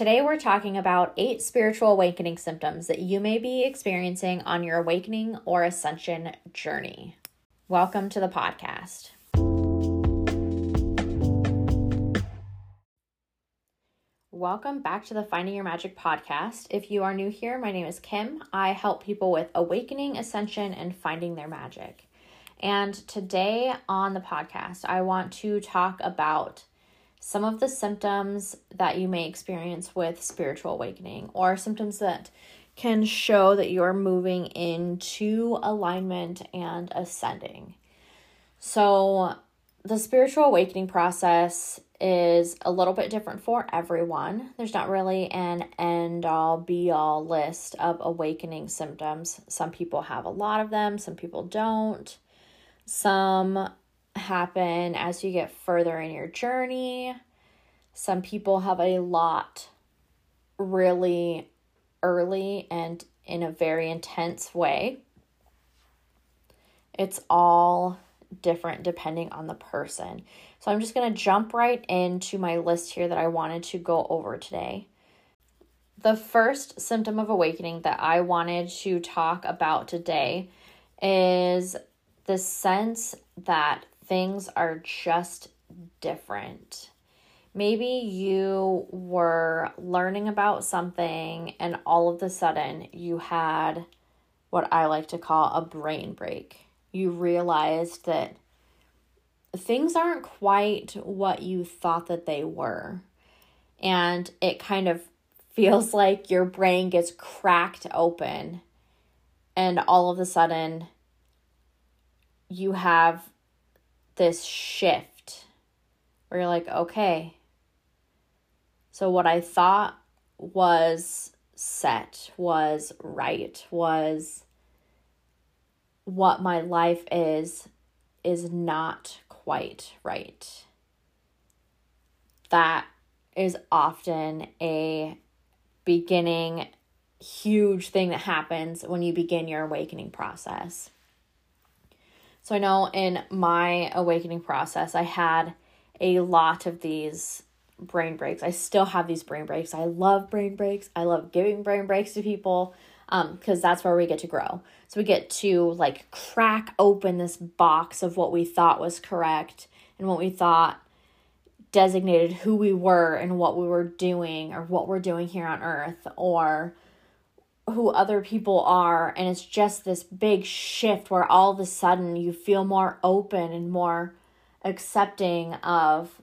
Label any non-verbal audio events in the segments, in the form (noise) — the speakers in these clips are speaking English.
Today, we're talking about eight spiritual awakening symptoms that you may be experiencing on your awakening or ascension journey. Welcome to the podcast. Welcome back to the Finding Your Magic podcast. If you are new here, my name is Kim. I help people with awakening, ascension, and finding their magic. And today on the podcast, I want to talk about some of the symptoms that you may experience with spiritual awakening or symptoms that can show that you're moving into alignment and ascending. So, the spiritual awakening process is a little bit different for everyone. There's not really an end all be all list of awakening symptoms. Some people have a lot of them, some people don't. Some happen as you get further in your journey. Some people have a lot really early and in a very intense way. It's all different depending on the person. So I'm just going to jump right into my list here that I wanted to go over today. The first symptom of awakening that I wanted to talk about today is the sense that things are just different. Maybe you were learning about something and all of a sudden you had what I like to call a brain break. You realized that things aren't quite what you thought that they were. And it kind of feels (laughs) like your brain gets cracked open, and all of a sudden, you have this shift where you're like, okay, so what I thought was set, was right, was what my life is, is not quite right. That is often a beginning huge thing that happens when you begin your awakening process. So I know in my awakening process, I had a lot of these brain breaks. I still have these brain breaks. I love brain breaks. I love giving brain breaks to people um because that's where we get to grow. So we get to like crack open this box of what we thought was correct and what we thought designated who we were and what we were doing or what we're doing here on earth or who other people are and it's just this big shift where all of a sudden you feel more open and more accepting of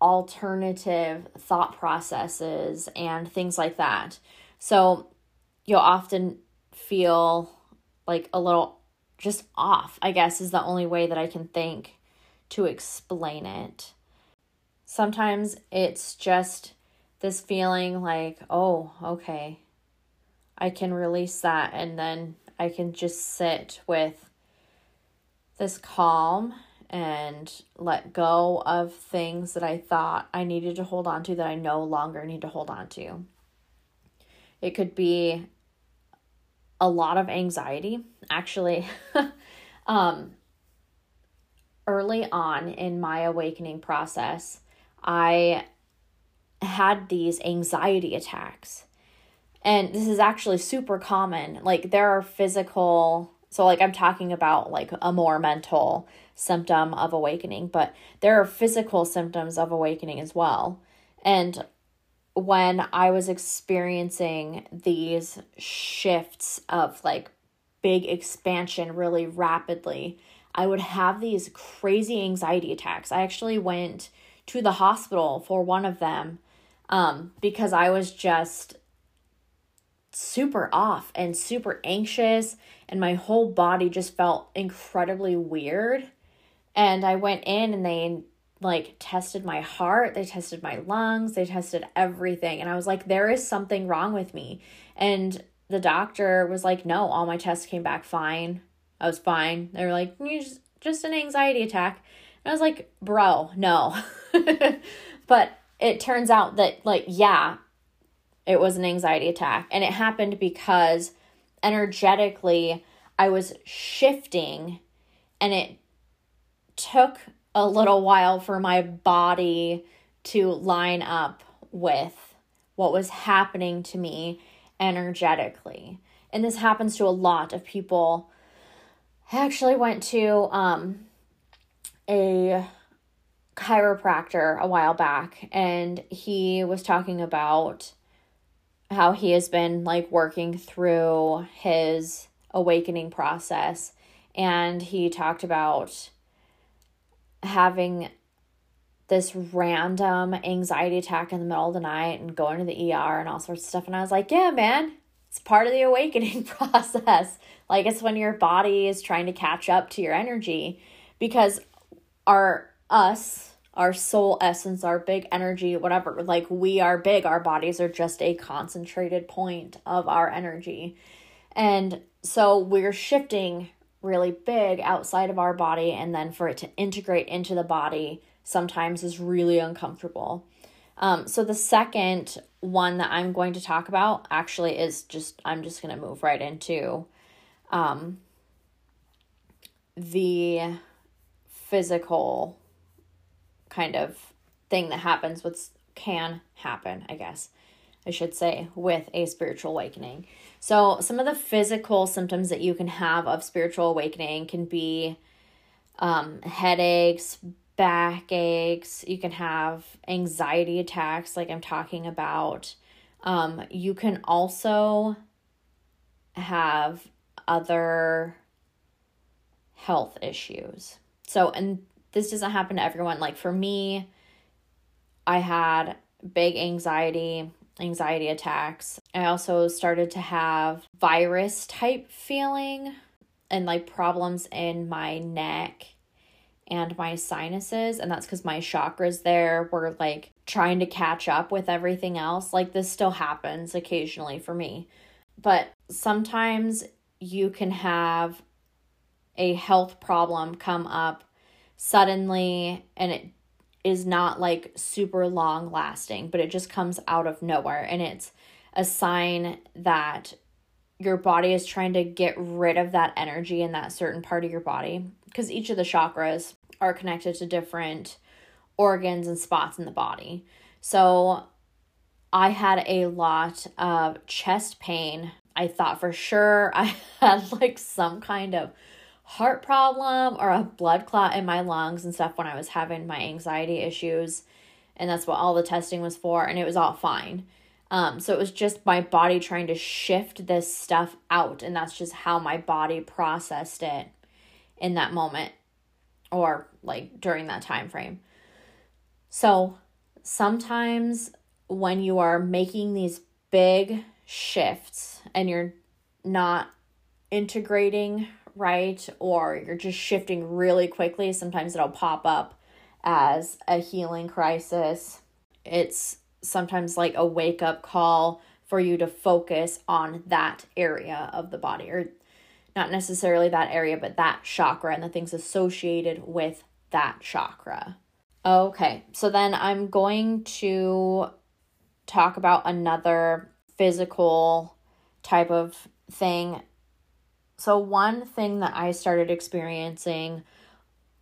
alternative thought processes and things like that. So you'll often feel like a little just off, I guess, is the only way that I can think to explain it. Sometimes it's just this feeling like, oh, okay, I can release that and then I can just sit with this calm and let go of things that I thought I needed to hold on to that I no longer need to hold on to. It could be a lot of anxiety. Actually, (laughs) um, early on in my awakening process, I had these anxiety attacks. And this is actually super common. Like, there are physical, so like I'm talking about like a more mental symptom of awakening, but there are physical symptoms of awakening as well. And when I was experiencing these shifts of like big expansion really rapidly, I would have these crazy anxiety attacks. I actually went to the hospital for one of them um, because I was just super off and super anxious, and my whole body just felt incredibly weird. And I went in and they like tested my heart, they tested my lungs, they tested everything. And I was like, there is something wrong with me. And the doctor was like, no, all my tests came back fine. I was fine. They were like, you just, just an anxiety attack. And I was like, bro, no. (laughs) but it turns out that, like, yeah, it was an anxiety attack. And it happened because energetically, I was shifting and it took a little while for my body to line up with what was happening to me energetically. And this happens to a lot of people. I actually went to um, a chiropractor a while back, and he was talking about how he has been like working through his awakening process. And he talked about having this random anxiety attack in the middle of the night and going to the ER and all sorts of stuff. And I was like, yeah, man, it's part of the awakening (laughs) process. Like it's when your body is trying to catch up to your energy because our us, our soul essence, our big energy, whatever, like we are big. Our bodies are just a concentrated point of our energy. And so we're shifting really big outside of our body and then for it to integrate into the body sometimes is really uncomfortable. Um, so the second one that I'm going to talk about actually is just I'm just going to move right into um, the physical kind of thing that happens with can happen, I guess. I should say, with a spiritual awakening. So, some of the physical symptoms that you can have of spiritual awakening can be um, headaches, backaches, you can have anxiety attacks, like I'm talking about. Um, you can also have other health issues. So, and this doesn't happen to everyone. Like for me, I had big anxiety, anxiety attacks. I also started to have virus type feeling and like problems in my neck and my sinuses and that's because my chakras there were like trying to catch up with everything else like this still happens occasionally for me but sometimes you can have a health problem come up suddenly and it is not like super long lasting but it just comes out of nowhere and it's a sign that your body is trying to get rid of that energy in that certain part of your body because each of the chakras are connected to different organs and spots in the body. So I had a lot of chest pain. I thought for sure (laughs) I had like some kind of heart problem or a blood clot in my lungs and stuff when I was having my anxiety issues. And that's what all the testing was for. And it was all fine. Um, so it was just my body trying to shift this stuff out. And that's just how my body processed it in that moment or like during that time frame. So sometimes when you are making these big shifts and you're not integrating right or you're just shifting really quickly, sometimes it'll pop up as a healing crisis. It's sometimes like a wake up call for you to focus on that area of the body or not necessarily that area, but that chakra and the things associated with that chakra. Okay, so then I'm going to talk about another physical type of thing. So, one thing that I started experiencing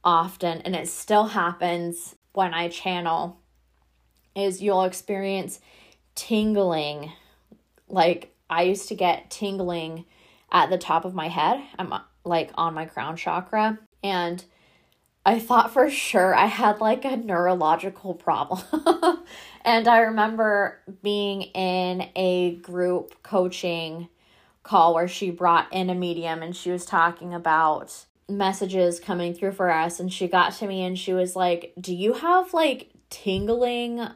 often, and it still happens when I channel, is you'll experience tingling. Like, I used to get tingling at the top of my head. I'm like on my crown chakra. And I thought for sure I had like a neurological problem. (laughs) and I remember being in a group coaching call where she brought in a medium and she was talking about messages coming through for us. And she got to me and she was like, Do you have like tingling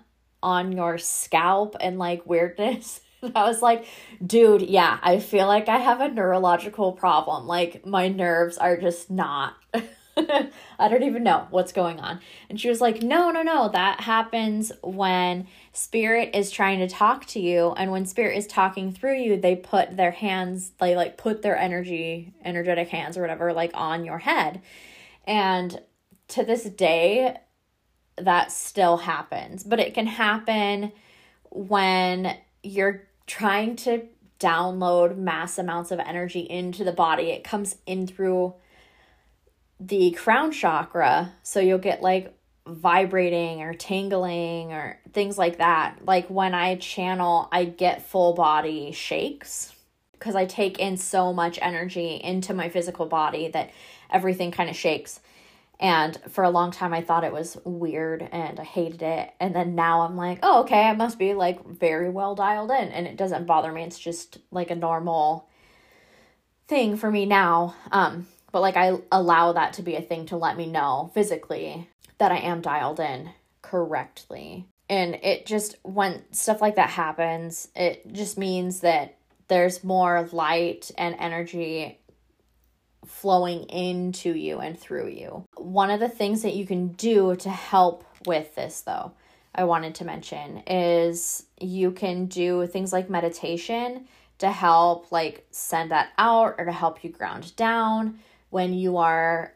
on your scalp and like weirdness? (laughs) I was like, dude, yeah, I feel like I have a neurological problem. Like, my nerves are just not. (laughs) I don't even know what's going on. And she was like, No, no, no. That happens when spirit is trying to talk to you. And when spirit is talking through you, they put their hands, they like put their energy, energetic hands or whatever, like on your head. And to this day, that still happens. But it can happen when you're trying to download mass amounts of energy into the body. It comes in through the crown chakra. So you'll get like vibrating or tingling or things like that. Like when I channel, I get full body shakes because I take in so much energy into my physical body that everything kind of shakes. And for a long time, I thought it was weird and I hated it. And then now I'm like, oh, okay, I must be like very well dialed in. And it doesn't bother me. It's just like a normal thing for me now. Um, but like I allow that to be a thing to let me know physically that I am dialed in correctly. And it just, when stuff like that happens, it just means that there's more light and energy flowing into you and through you. One of the things that you can do to help with this, though, I wanted to mention is you can do things like meditation to help like send that out or to help you ground down when you are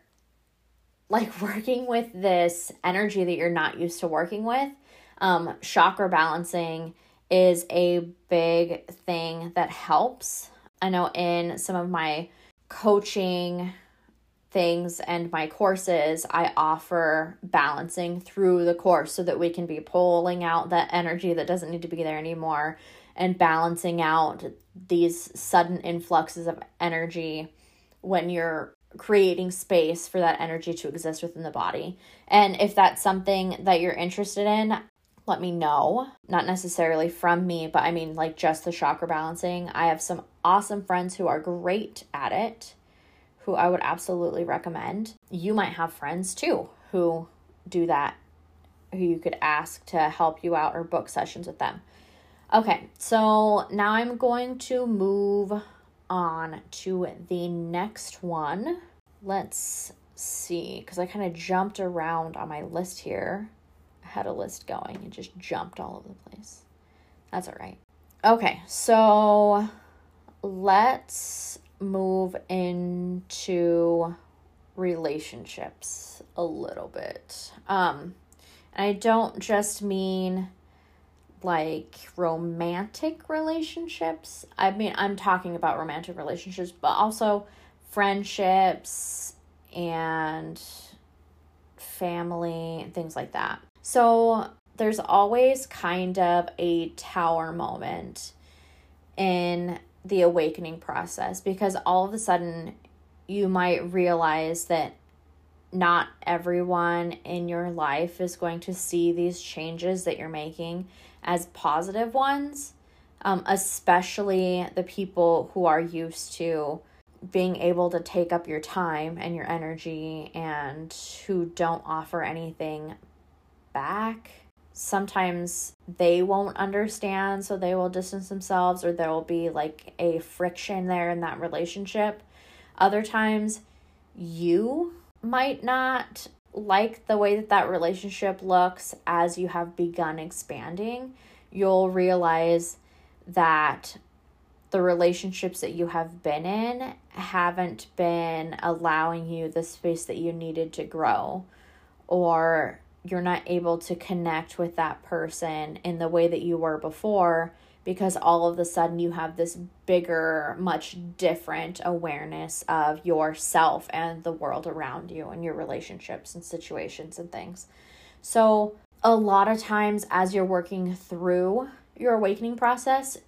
like (laughs) working with this energy that you're not used to working with. Um, chakra balancing is a big thing that helps. I know in some of my coaching things and my courses, I offer balancing through the course so that we can be pulling out that energy that doesn't need to be there anymore and balancing out these sudden influxes of energy when you're creating space for that energy to exist within the body. And if that's something that you're interested in, let me know. Not necessarily from me, but I mean, like just the chakra balancing. I have some awesome friends who are great at it, who I would absolutely recommend. You might have friends too who do that, who you could ask to help you out or book sessions with them. Okay, so now I'm going to move on to the next one. Let's see, because I kind of jumped around on my list here. I had a list going and just jumped all over the place. That's all right. Okay, so let's move into relationships a little bit. Um, and I don't just mean like romantic relationships. I mean, I'm talking about romantic relationships, but also friendships and family and things like that. So there's always kind of a tower moment in the awakening process because all of a sudden you might realize that not everyone in your life is going to see these changes that you're making as positive ones, um, especially the people who are used to being able to take up your time and your energy and who don't offer anything back. Sometimes they won't understand, so they will distance themselves, or there will be like a friction there in that relationship. Other times, you might not like the way that that relationship looks as you have begun expanding, you'll realize that the relationships that you have been in haven't been allowing you the space that you needed to grow, or you're not able to connect with that person in the way that you were before because all of a sudden you have this bigger, much different awareness of yourself and the world around you and your relationships and situations and things. So, a lot of times as you're working through your awakening process,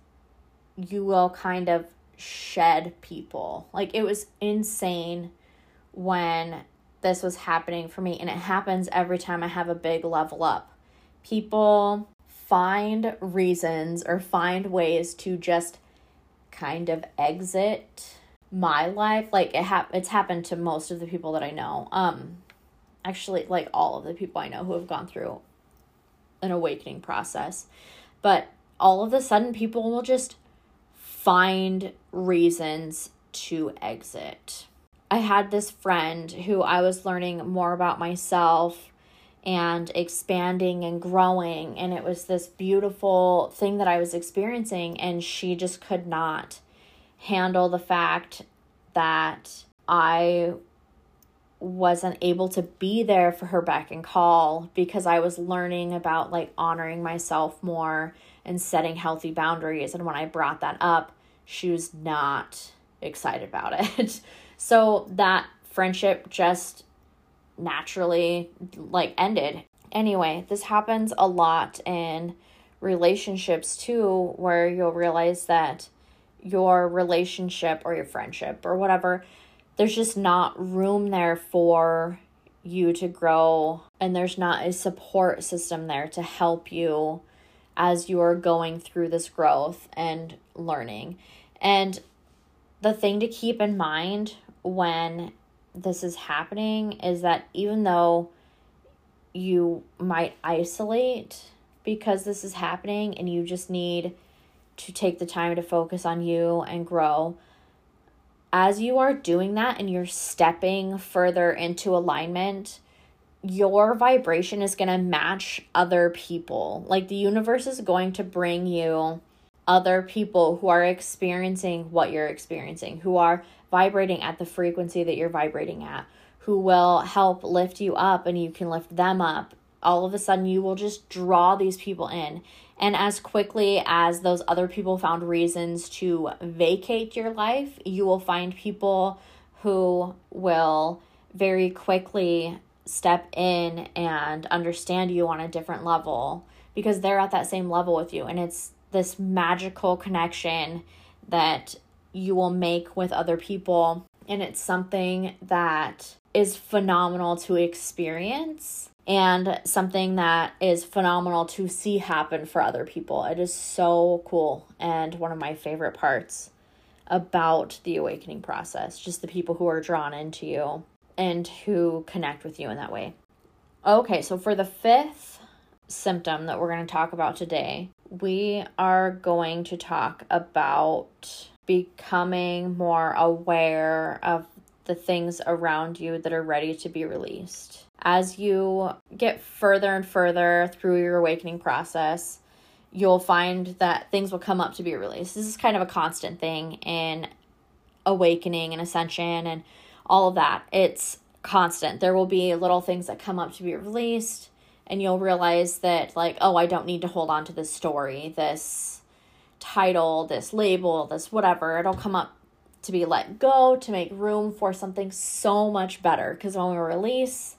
you will kind of shed people. Like, it was insane when this was happening for me, and it happens every time I have a big level up. People find reasons or find ways to just kind of exit my life. Like it ha- it's happened to most of the people that I know. Um actually like all of the people I know who have gone through an awakening process. But all of a sudden people will just find reasons to exit. I had this friend who I was learning more about myself and expanding and growing. And it was this beautiful thing that I was experiencing. And she just could not handle the fact that I wasn't able to be there for her beck and call because I was learning about like honoring myself more and setting healthy boundaries. And when I brought that up, she was not excited about it. (laughs) so that friendship just naturally like ended Anyway, this happens a lot in relationships too, where you'll realize that your relationship or your friendship or whatever, there's just not room there for you to grow, and there's not a support system there to help you as you're going through this growth and learning. And the thing to keep in mind when this is happening is that even though you might isolate because this is happening and you just need to take the time to focus on you and grow. As you are doing that and you're stepping further into alignment, your vibration is going to match other people. Like the universe is going to bring you other people who are experiencing what you're experiencing, who are vibrating at the frequency that you're vibrating at, who will help lift you up and you can lift them up. All of a sudden, you will just draw these people in. And as quickly as those other people found reasons to vacate your life, you will find people who will very quickly step in and understand you on a different level because they're at that same level with you. And it's this magical connection that you will make with other people. And it's something that is phenomenal to experience and something that is phenomenal to see happen for other people. It is so cool and one of my favorite parts about the awakening process, just the people who are drawn into you and who connect with you in that way. Okay, so for the fifth symptom that we're going to talk about today, we are going to talk about becoming more aware of the things around you that are ready to be released. As you get further and further through your awakening process, you'll find that things will come up to be released. This is kind of a constant thing in awakening and ascension and all of that. It's constant. There will be little things that come up to be released, and you'll realize that, like, oh, I don't need to hold on to this story, this title, this label, this whatever. It'll come up to be let go, to make room for something so much better. Because when we release,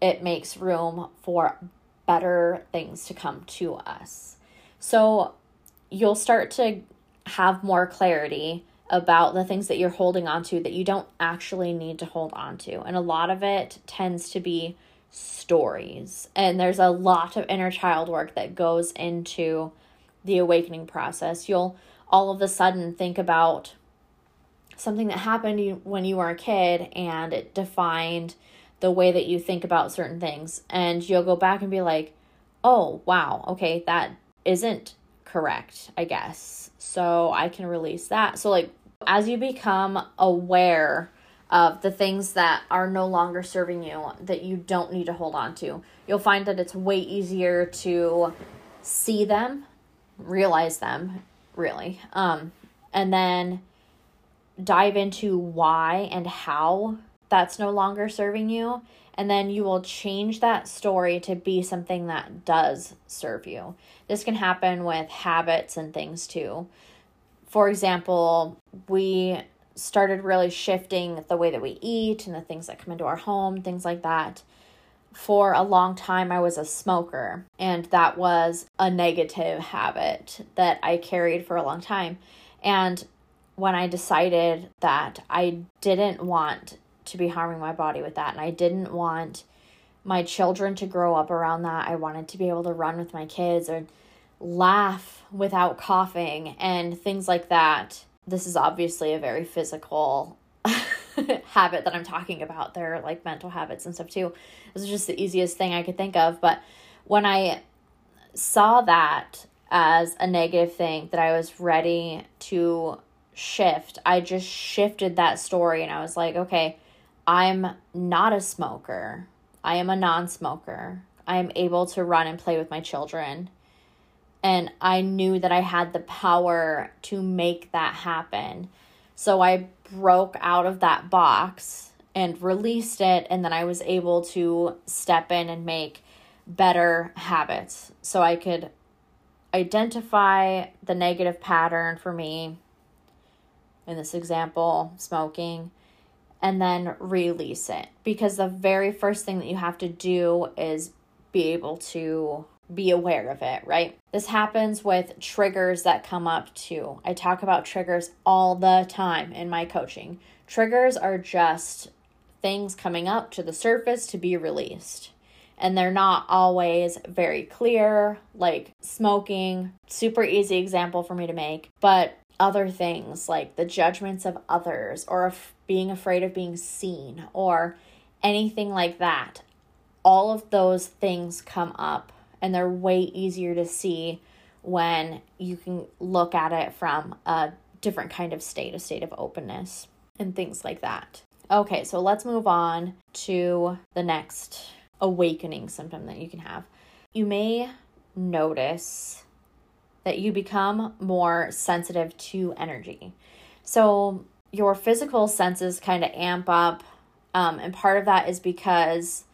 it makes room for better things to come to us. So you'll start to have more clarity about the things that you're holding on to that you don't actually need to hold on to. And a lot of it tends to be stories. And there's a lot of inner child work that goes into the awakening process. You'll all of a sudden think about something that happened when you were a kid and it defined the way that you think about certain things. And you'll go back and be like, oh, wow, okay, that isn't correct, I guess. So I can release that. So, like, as you become aware of the things that are no longer serving you, that you don't need to hold on to, you'll find that it's way easier to see them, realize them, really, um, and then dive into why and how that's no longer serving you and then you will change that story to be something that does serve you. This can happen with habits and things too. For example, we started really shifting the way that we eat and the things that come into our home, things like that. For a long time, I was a smoker, and that was a negative habit that I carried for a long time. And when I decided that I didn't want to be harming my body with that. And I didn't want my children to grow up around that. I wanted to be able to run with my kids or laugh without coughing and things like that. This is obviously a very physical (laughs) (laughs) habit that I'm talking about. There are like mental habits and stuff too. This is just the easiest thing I could think of. But when I saw that as a negative thing that I was ready to shift, I just shifted that story and I was like, okay, I'm not a smoker. I am a non smoker. I am able to run and play with my children. And I knew that I had the power to make that happen. So I broke out of that box and released it. And then I was able to step in and make better habits. So I could identify the negative pattern for me. In this example, smoking and then release it because the very first thing that you have to do is be able to be aware of it, right? This happens with triggers that come up too. I talk about triggers all the time in my coaching. Triggers are just things coming up to the surface to be released. And they're not always very clear, like smoking, super easy example for me to make, but other things like the judgments of others or being afraid of being seen or anything like that. All of those things come up and they're way easier to see when you can look at it from a different kind of state, a state of openness, and things like that. Okay, so let's move on to the next awakening symptom that you can have. You may notice that you become more sensitive to energy. So your physical senses kind of amp up, um, and part of that is because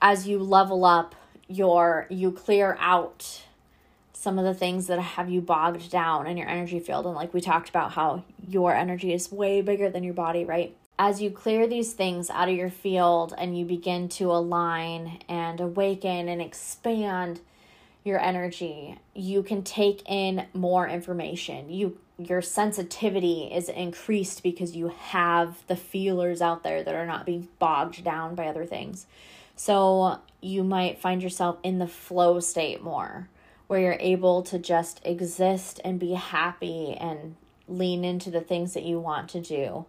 as you level up your you clear out some of the things that have you bogged down in your energy field. And like we talked about how your energy is way bigger than your body right? As you clear these things out of your field and you begin to align and awaken and expand your energy you can take in more information. You your sensitivity is increased because you have the feelers out there that are not being bogged down by other things. So you might find yourself in the flow state more, where you're able to just exist and be happy and lean into the things that you want to do.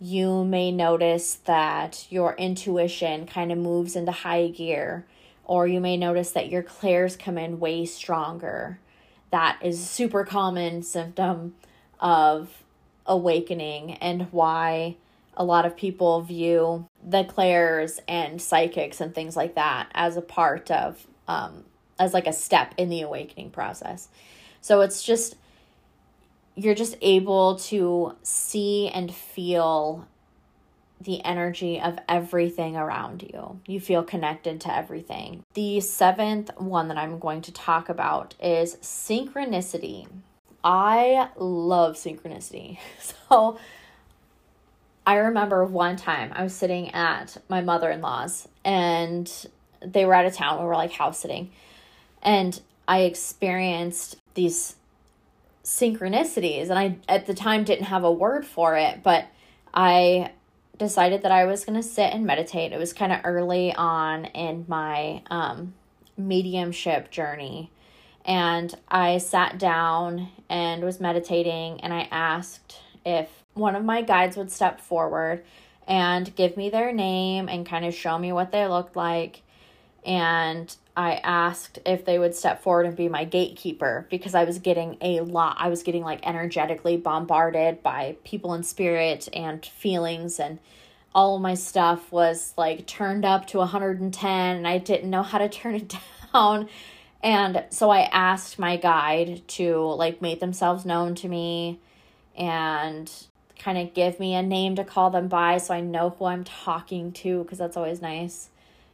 You may notice that your intuition kind of moves into high gear, or you may notice that your clairs come in way stronger. That is super common symptom of awakening and why a lot of people view the clairs and psychics and things like that as a part of um, as like a step in the awakening process so it's just you're just able to see and feel the energy of everything around you. You feel connected to everything. The seventh one that I'm going to talk about is synchronicity. I love synchronicity. (laughs) So, I remember one time I was sitting at my mother in law's and they were out of town. We were like house sitting. And I experienced these synchronicities. And I, at the time, didn't have a word for it, but I decided that I was going to sit and meditate. It was kind of early on in my um, mediumship journey. And I sat down and was meditating, and I asked if one of my guides would step forward and give me their name and kind of show me what they looked like. And I asked if they would step forward and be my gatekeeper because I was getting a lot. I was getting like energetically bombarded by people in spirit and feelings, and all my stuff was like turned up to 110, and I didn't know how to turn it (laughs) down. And so I asked my guide to like make themselves known to me and kind of give me a name to call them by so I know who I'm talking to because that's always nice.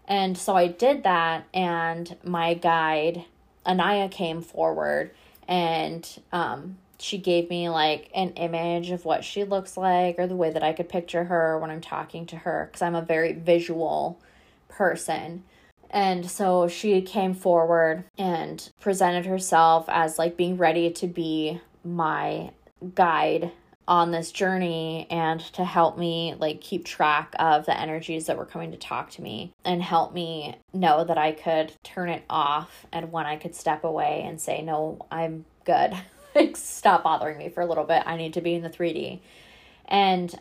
And so I did that, and my guide, Anaya, came forward and um, she gave me like an image of what she looks like or the way that I could picture her when I'm talking to her because I'm a very visual person. And so she came forward and presented herself as like being ready to be my guide on this journey and to help me like keep track of the energies that were coming to talk to me and help me know that I could turn it off and when I could step away and say no I'm good. (laughs) Like stop bothering me for a little bit. I need to be in the 3D and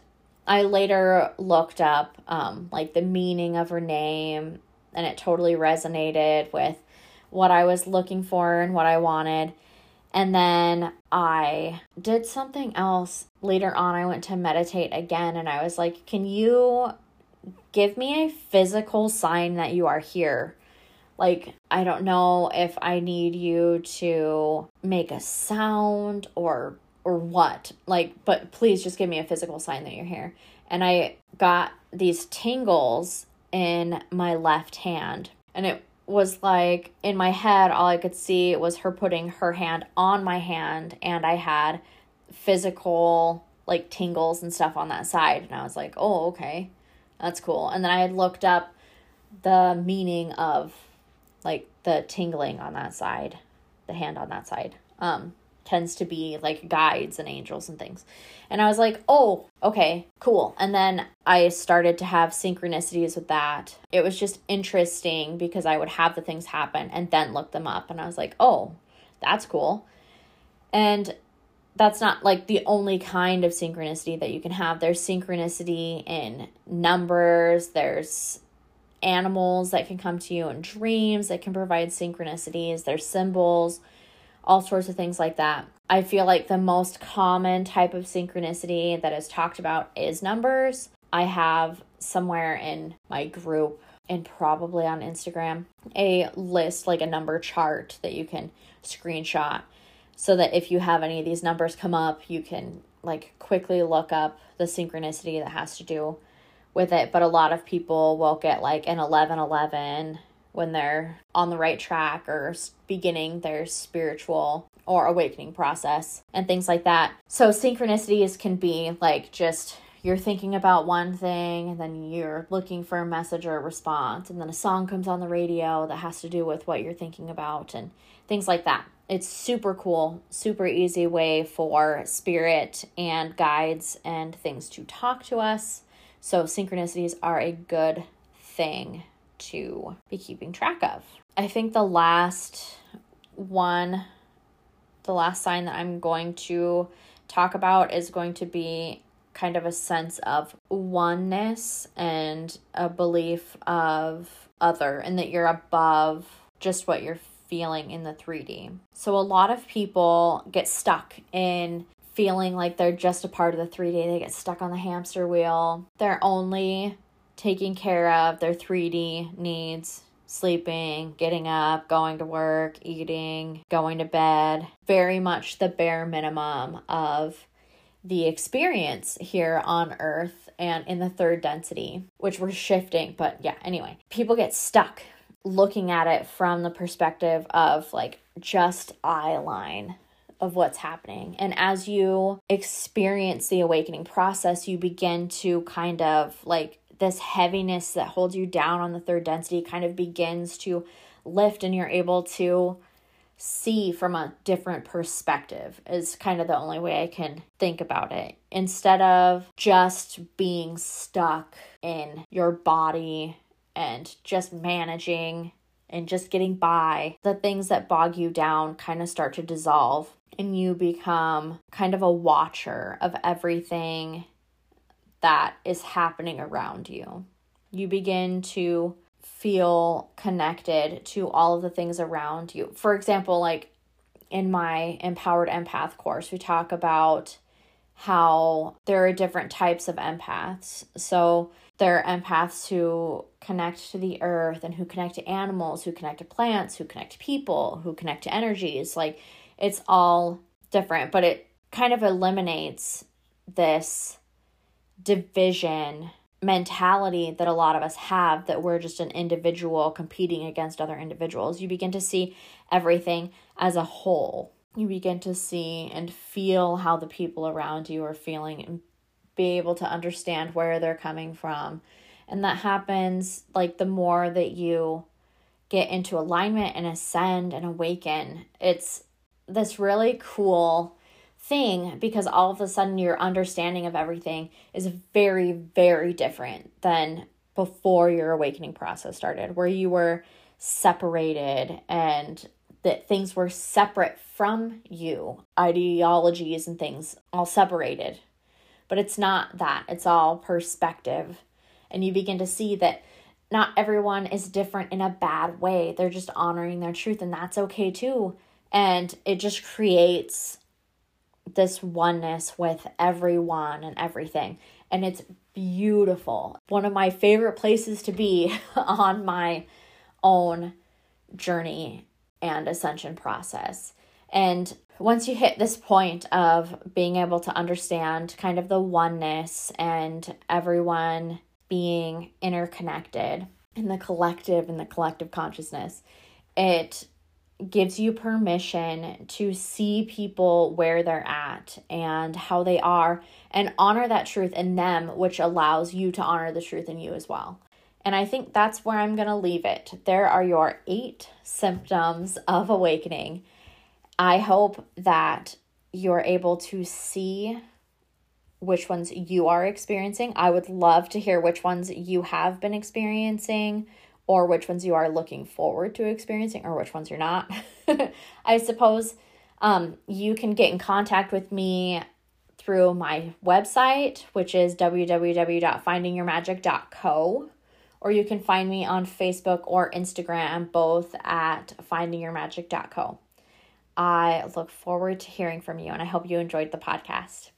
I later looked up um like the meaning of her name and it totally resonated with what I was looking for and what I wanted and then I did something else later on. I went to meditate again and I was like, Can you give me a physical sign that you are here? Like, I don't know if I need you to make a sound or or what. Like, but please just give me a physical sign that you're here. And I got these tingles in my left hand. And it was like in my head all i could see was her putting her hand on my hand and i had physical like tingles and stuff on that side and i was like oh okay that's cool and then i had looked up the meaning of like the tingling on that side, the hand on that side. Um, tends to be like guides and angels and things. And I was like, oh, okay, cool. And then I started to have synchronicities with that. It was just interesting because I would have the things happen and then look them up. And I was like, oh, that's cool. And that's not like the only kind of synchronicity that you can have. There's synchronicity in numbers, there's animals that can come to you in dreams that can provide synchronicities, there's symbols all sorts of things like that. I feel like the most common type of synchronicity that is talked about is numbers. I have somewhere in my group and probably on Instagram a list, like a number chart that you can screenshot so that if you have any of these numbers come up, you can like quickly look up the synchronicity that has to do with it. But a lot of people will get like an 1111 when they're on the right track or beginning their spiritual or awakening process and things like that. So, synchronicities can be like just you're thinking about one thing and then you're looking for a message or a response, and then a song comes on the radio that has to do with what you're thinking about and things like that. It's super cool, super easy way for spirit and guides and things to talk to us. So, synchronicities are a good thing to be keeping track of. I think the last one, the last sign that I'm going to talk about is going to be kind of a sense of oneness and a belief of other and that you're above just what you're feeling in the 3D. So a lot of people get stuck in feeling like they're just a part of the 3D. They get stuck on the hamster wheel. They're only taking care of their 3D needs, sleeping, getting up, going to work, eating, going to bed. Very much the bare minimum of the experience here on Earth and in the third density, which we're shifting. But yeah, anyway, people get stuck looking at it from the perspective of like just eye line of what's happening. And as you experience the awakening process, you begin to kind of like this heaviness that holds you down on the third density kind of begins to lift and you're able to see from a different perspective is kind of the only way I can think about it. Instead of just being stuck in your body and just managing and just getting by, the things that bog you down kind of start to dissolve and you become kind of a watcher of everything that is happening around you. You begin to feel connected to all of the things around you. For example, like in my Empowered Empath course, we talk about how there are different types of empaths. So there are empaths who connect to the earth and who connect to animals, who connect to plants, who connect to people, who connect to energies. Like it's all different, but it kind of eliminates this division mentality that a lot of us have that we're just an individual competing against other individuals. You begin to see everything as a whole. You begin to see and feel how the people around you are feeling and be able to understand where they're coming from. And that happens like the more that you get into alignment and ascend and awaken. It's this really cool thing because all of a sudden your understanding of everything is very, very different than before your awakening process started, where you were separated and that things were separate from you, ideologies and things all separated. But it's not that, it's all perspective. And you begin to see that not everyone is different in a bad way. They're just honoring their truth, and that's okay too. And it just creates this oneness with everyone and everything. And it's beautiful. One of my favorite places to be (laughs) on my own journey and ascension process. And once you hit this point of being able to understand kind of the oneness and everyone being interconnected in the collective and the collective consciousness, it gives you permission to see people where they're at and how they are and honor that truth in them, which allows you to honor the truth in you as well. And I think that's where I'm going to leave it. There are your eight symptoms of awakening. I hope that you're able to see which ones you are experiencing. I would love to hear which ones you have been experiencing or which ones you are looking forward to experiencing or which ones you're not. (laughs) I suppose um, you can get in contact with me through my website, which is www.findingyourmagic.co, or you can find me on Facebook or Instagram, both at findingyourmagic.co. I look forward to hearing from you and I hope you enjoyed the podcast.